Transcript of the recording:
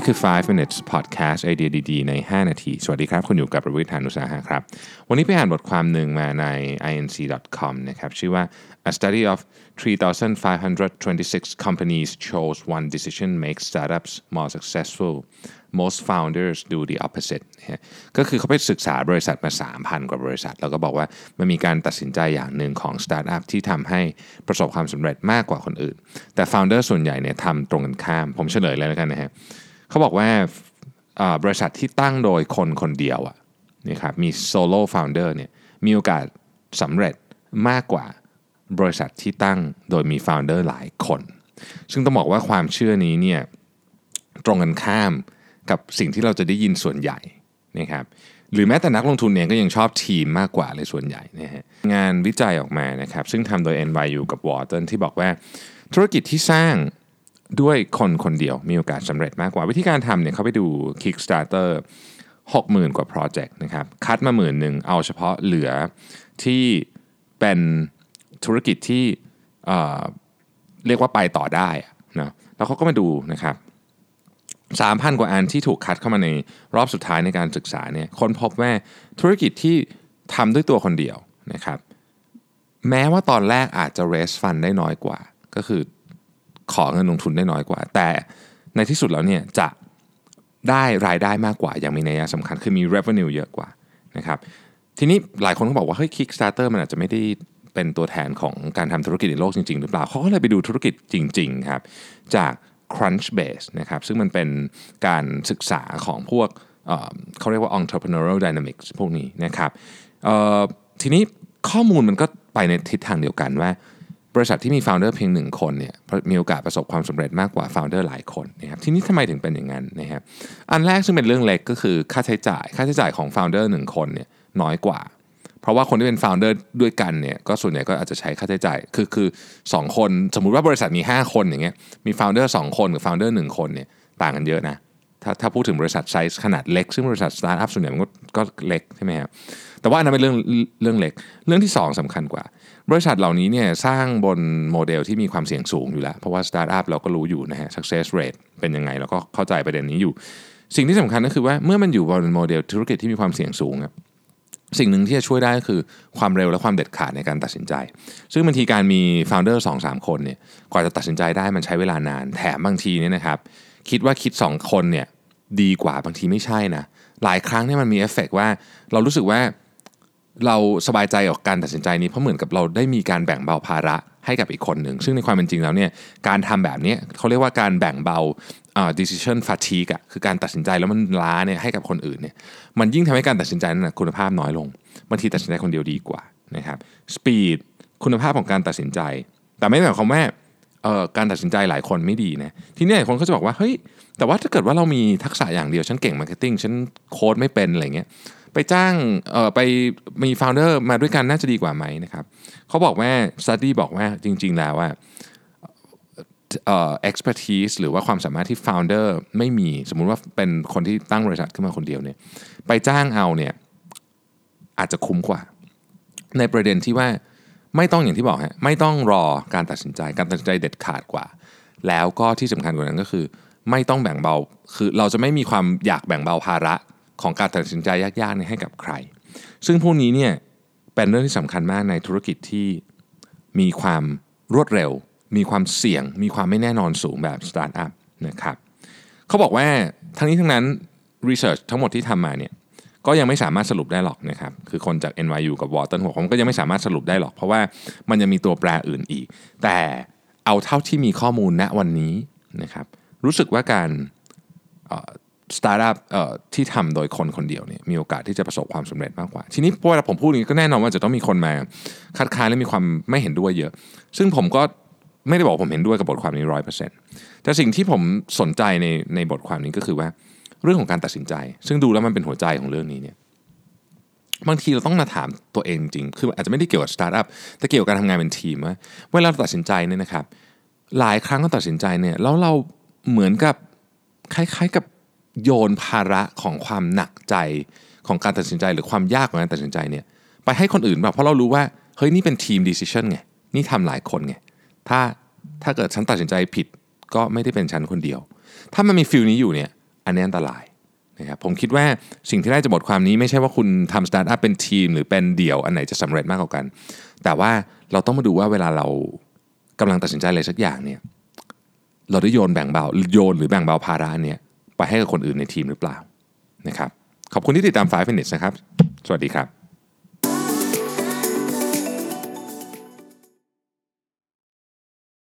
นี่คือ 5 minutes podcast ไอเดียดีๆ ใน 5 นาที สวัสดีครับ คุณอยู่กับประวิทยานุสาหะครับ วันนี้ไปอ่านบทความหนึ่งมาใน inc.com นะครับชื่อว่า a study of 3,526 companies chose one decision makes startups more successful most founders do the opposite นะฮะก็คือเขาไปศึกษาบริษัทมา 3,000 กว่าบริษัท แล้วก็บอกว่ามันมีการตัดสินใจอย่างหนึ่งของสตาร์ทอัพที่ทำให้ประสบความสำเร็จมากกว่าคนอื่น แต่ founder ส่วนใหญ่เนี่ยทำตรงกันข้าม ผมเฉลยเลยแล้วกันนะฮะ เขาบอกว่าบริษัทที่ตั้งโดยคนคนเดียวอะนะครับมี solo founder เนี่ยมีโอกาสสำเร็จมากกว่าบริษัทที่ตั้งโดยมี founder หลายคน ซึ่งต้องบอกว่าความเชื่อนี้เนี่ยตรงกันข้ามกับสิ่งที่เราจะได้ยินส่วนใหญ่นะครับหรือแม้แต่นักลงทุนเองก็ยังชอบทีมมากกว่าเลยส่วนใหญ่นะฮะงานวิจัยออกมานะครับซึ่งทำโดย NYU กับ Wharton ที่บอกว่า ธุรกิจที่สร้าง ด้วยคนคนเดียวมีโอกาสสำเร็จมากกว่า วิธีการทำเนี่ยเขาไปดู Kickstarter 60,000 กว่าโปรเจกต์นะครับ คัดมาหมื่นหนึ่งเอาเฉพาะเหลือที่เป็นธุรกิจที่เเรียกว่าไปต่อได้นะแล้วเขาก็มาดูนะครับ3,000 กว่าอันที่ถูกคัดเข้ามาในรอบสุดท้ายในการศึกษาเนี่ยคนพบว่าธุรกิจที่ทำด้วยตัวคนเดียวนะครับ แม้ว่าตอนแรกอาจจะ raise fund ได้น้อยกว่า ก็คือ ขอเงินลงทุนได้น้อยกว่า แต่ในที่สุดแล้วเนี่ยจะได้รายได้มากกว่าอย่างมีนัยสำคัญคือมี revenue เยอะกว่านะครับทีนี้หลายคนก็บอกว่าเฮ้ย Kickstarter มันอาจจะไม่ได้เป็นตัวแทนของการทำธุรกิจในโลกจริง ๆ หรือเปล่าเขาก็เลยไปดูธุรกิจจริง ๆ ครับ จาก Crunchbase นะครับซึ่งมันเป็นการศึกษาของพวกเเขาเรียกว่า entrepreneurial dynamics พวกนี้นะครับทีนี้ข้อมูลมันก็ไปในทิศทางเดียวกันว่า บริษัทที่มี founder เพียงหนึ่งคนเนี่ยมีโอกาสประสบความสำเร็จมากกว่า founder หลายคนนะครับทีนี้ทำไมถึงเป็นอย่างนั้นนะครับอันแรกซึ่งเป็นเรื่องเล็กก็คือค่าใช้จ่าย ค่าใช้จ่ายของ founder หนึ่งคนเนี่ยน้อยกว่า เพราะว่าคนที่เป็น founder ด้วยกันเนี่ยก็ส่วนใหญ่ก็อาจจะใช้ค่าใช้จ่ายคือคือสองคนสมมุติว่าบริษัทมี 5 คนอย่างเงี้ยมี founder 2คนกับ founder 1คนเนี่ยต่างกันเยอะนะ ถ้าถ้าพูดถึงบริษัทไซส์ขนาดเล็ก ซึ่งบริษัทสตาร์ทอัพส่วนใหญ่มันก็ก็เล็กใช่ไหมครับแต่ว่าอันนั้นเป็นเรื่องเรื่องเล็ก เรื่องที่ 2สำคัญกว่า บริษัทเหล่านี้เนี่ยสร้างบนโมเดลที่มีความเสี่ยงสูงอยู่แล้ว เพราะว่าสตาร์ทอัพเราก็รู้อยู่นะฮะ success rate เป็นยังไงเราก็เข้าใจประเด็นนี้อยู่ สิ่งที่สำคัญก็คือว่าเมื่อมันอยู่บนโมเดลธุรกิจที่มีความเสี่ยงสูงครับสิ่งหนึ่งที่จะช่วยได้ก็คือความเร็วและความเด็ดขาดในการตัดสินใจ ซึ่งบางทีการมี founder 2 3คนเนี่ยกว่าจะตัดสินใจได้มันใช้เวลานาน แถมบางทีเนี่ยนะครับ คิดว่าคิด 2 คนเนี่ยดีกว่าบางทีไม่ใช่นะหลายครั้งเนี่ยมันมีเอฟเฟกว่าเรารู้สึกว่าเราสบายใจกับการตัดสินใจนี้เพราะเหมือนกับเราได้มีการแบ่งเบาภาระให้กับอีกคนหนึ่ง ซึ่งในความเป็นจริงแล้วเนี่ยการทำแบบนี้เขาเรียกว่าการแบ่งเบา uh, decision fatigue อะคือการตัดสินใจแล้วมันล้าเนี่ยให้กับคนอื่นเนี่ยมันยิ่งทำให้การตัดสินใจนั้นคุณภาพน้อยลงบางทีตัดสินใจคนเดียวดีกว่านะครับ speed คุณภาพของการตัดสินใจ แต่ไม่ได้หมายความว่า การตัดสินใจหลายคนไม่ดีนะทีนี้หลายคนก็จะบอกว่าเฮ้ยแต่ว่าถ้าเกิดว่าเรามีทักษะอย่างเดียวฉันเก่ง marketing ฉันโค้ดไม่เป็นอะไรเงี้ยไปจ้างเอ่อไปมีฟ o u เดอร์มาด้วยกันน่าจะดีกว่าไหมนะครับเขาบอกว่า study บอกว่าจริง ๆ แล้วว่าเอ่อ expertise หรือว่าความสามารถที่ founder ไม่มีสมมุติว่าเป็นคนที่ตั้งบริษัทขึ้นมาคนเดียวเนี่ยไปจ้างเอาเนี่ยอาจจะคุ้มกว่า ในประเด็นที่ว่า ไม่ต้องอย่างที่บอกฮะไม่ต้องรอการตัดสินใจการตัดสินใจเด็ดขาดกว่า แล้วก็ที่สำคัญกว่านั้นก็คือ ไม่ต้องแบ่งเบาคือเราจะไม่มีความอยากแบ่งเบาภาระของการตัดสินใจยากๆนี่ยให้กับใคร ซึ่งพวกนี้เนี่ยเป็นเรื่องที่สำคัญมากในธุรกิจที่มีความรวดเร็ว มีความเสี่ยง มีความไม่แน่นอนสูงแบบสตาร์ทอัพนะครับเขาบอกว่าทั้งนี้ทั้งนั้นรีเสิร์ชทั้งหมดที่ทำมาเนี่ย ก็ยังไม่สามารถสรุปได้หรอกนะครับคือคนจาก NYU กับ Wharton หัวผมก็ยังไม่สามารถสรุปได้หรอก เพราะว่ามันยังมีตัวแปรอื่นอีก แต่เอาเท่าที่มีข้อมูลณวันนี้นะครับรู้สึกว่าการสตาร์ทอัพที่ทำโดยคนคนเดียวเนี่ยมีโอกาสที่จะประสบความสำเร็จมากกว่า ทีนี้พอเวลาผมพูดอย่างนี้ก็แน่นอนว่าจะต้องมีคนมาคัดค้านและมีความไม่เห็นด้วยเยอะ ซึ่งผมก็ไม่ได้บอกผมเห็นด้วยกับบทความนี้ร้อยเปอร์เซ็นต์แต่สิ่งที่ผมสนใจในในบทความนี้ก็คือว่า เรื่องของการตัดสินใจ ซึ่งดูแล้วมันเป็นหัวใจของเรื่องนี้เนี่ยบางทีเราต้องมาถามตัวเองจริง คืออาจจะไม่ได้เกี่ยวกับสตาร์ทอัพแต่เกี่ยวกับการทำงานเป็นทีมว่าเวลาเราตัดสินใจเนี่ยนะครับ หลายครั้งเราตัดสินใจเนี่ยแล้วเราเหมือนกับคล้ายๆกับโยนภาระของความหนักใจของการตัดสินใจหรือความยากของการตัดสินใจเนี่ยไปให้คนอื่นแบบเพราะเรารู้ว่าเฮ้ยนี่เป็น team decision ไงนี่ทำหลายคนไงถ้าถ้าเกิดฉันตัดสินใจผิดก็ไม่ได้เป็นฉันคนเดียว ถ้ามันมี feel นี้อยู่เนี่ย อันนี้อันตรายนะครับผมคิดว่าสิ่งที่ได้จากบทความนี้ไม่ใช่ว่าคุณทำสตาร์ทอัพเป็นทีม หรือเป็นเดี่ยวอันไหนจะสำเร็จมากกว่ากัน แต่ว่าเราต้องมาดูว่าเวลาเรากำลังตัดสินใจอะไรสักอย่างเนี่ยเราได้โยนแบ่งเบาโยนหรือแบ่งเบาภาระเนี่ยไปให้กับคนอื่นในทีมหรือเปล่านะครับขอบคุณที่ติดตาม5 minutes นะครับ สวัสดีครับ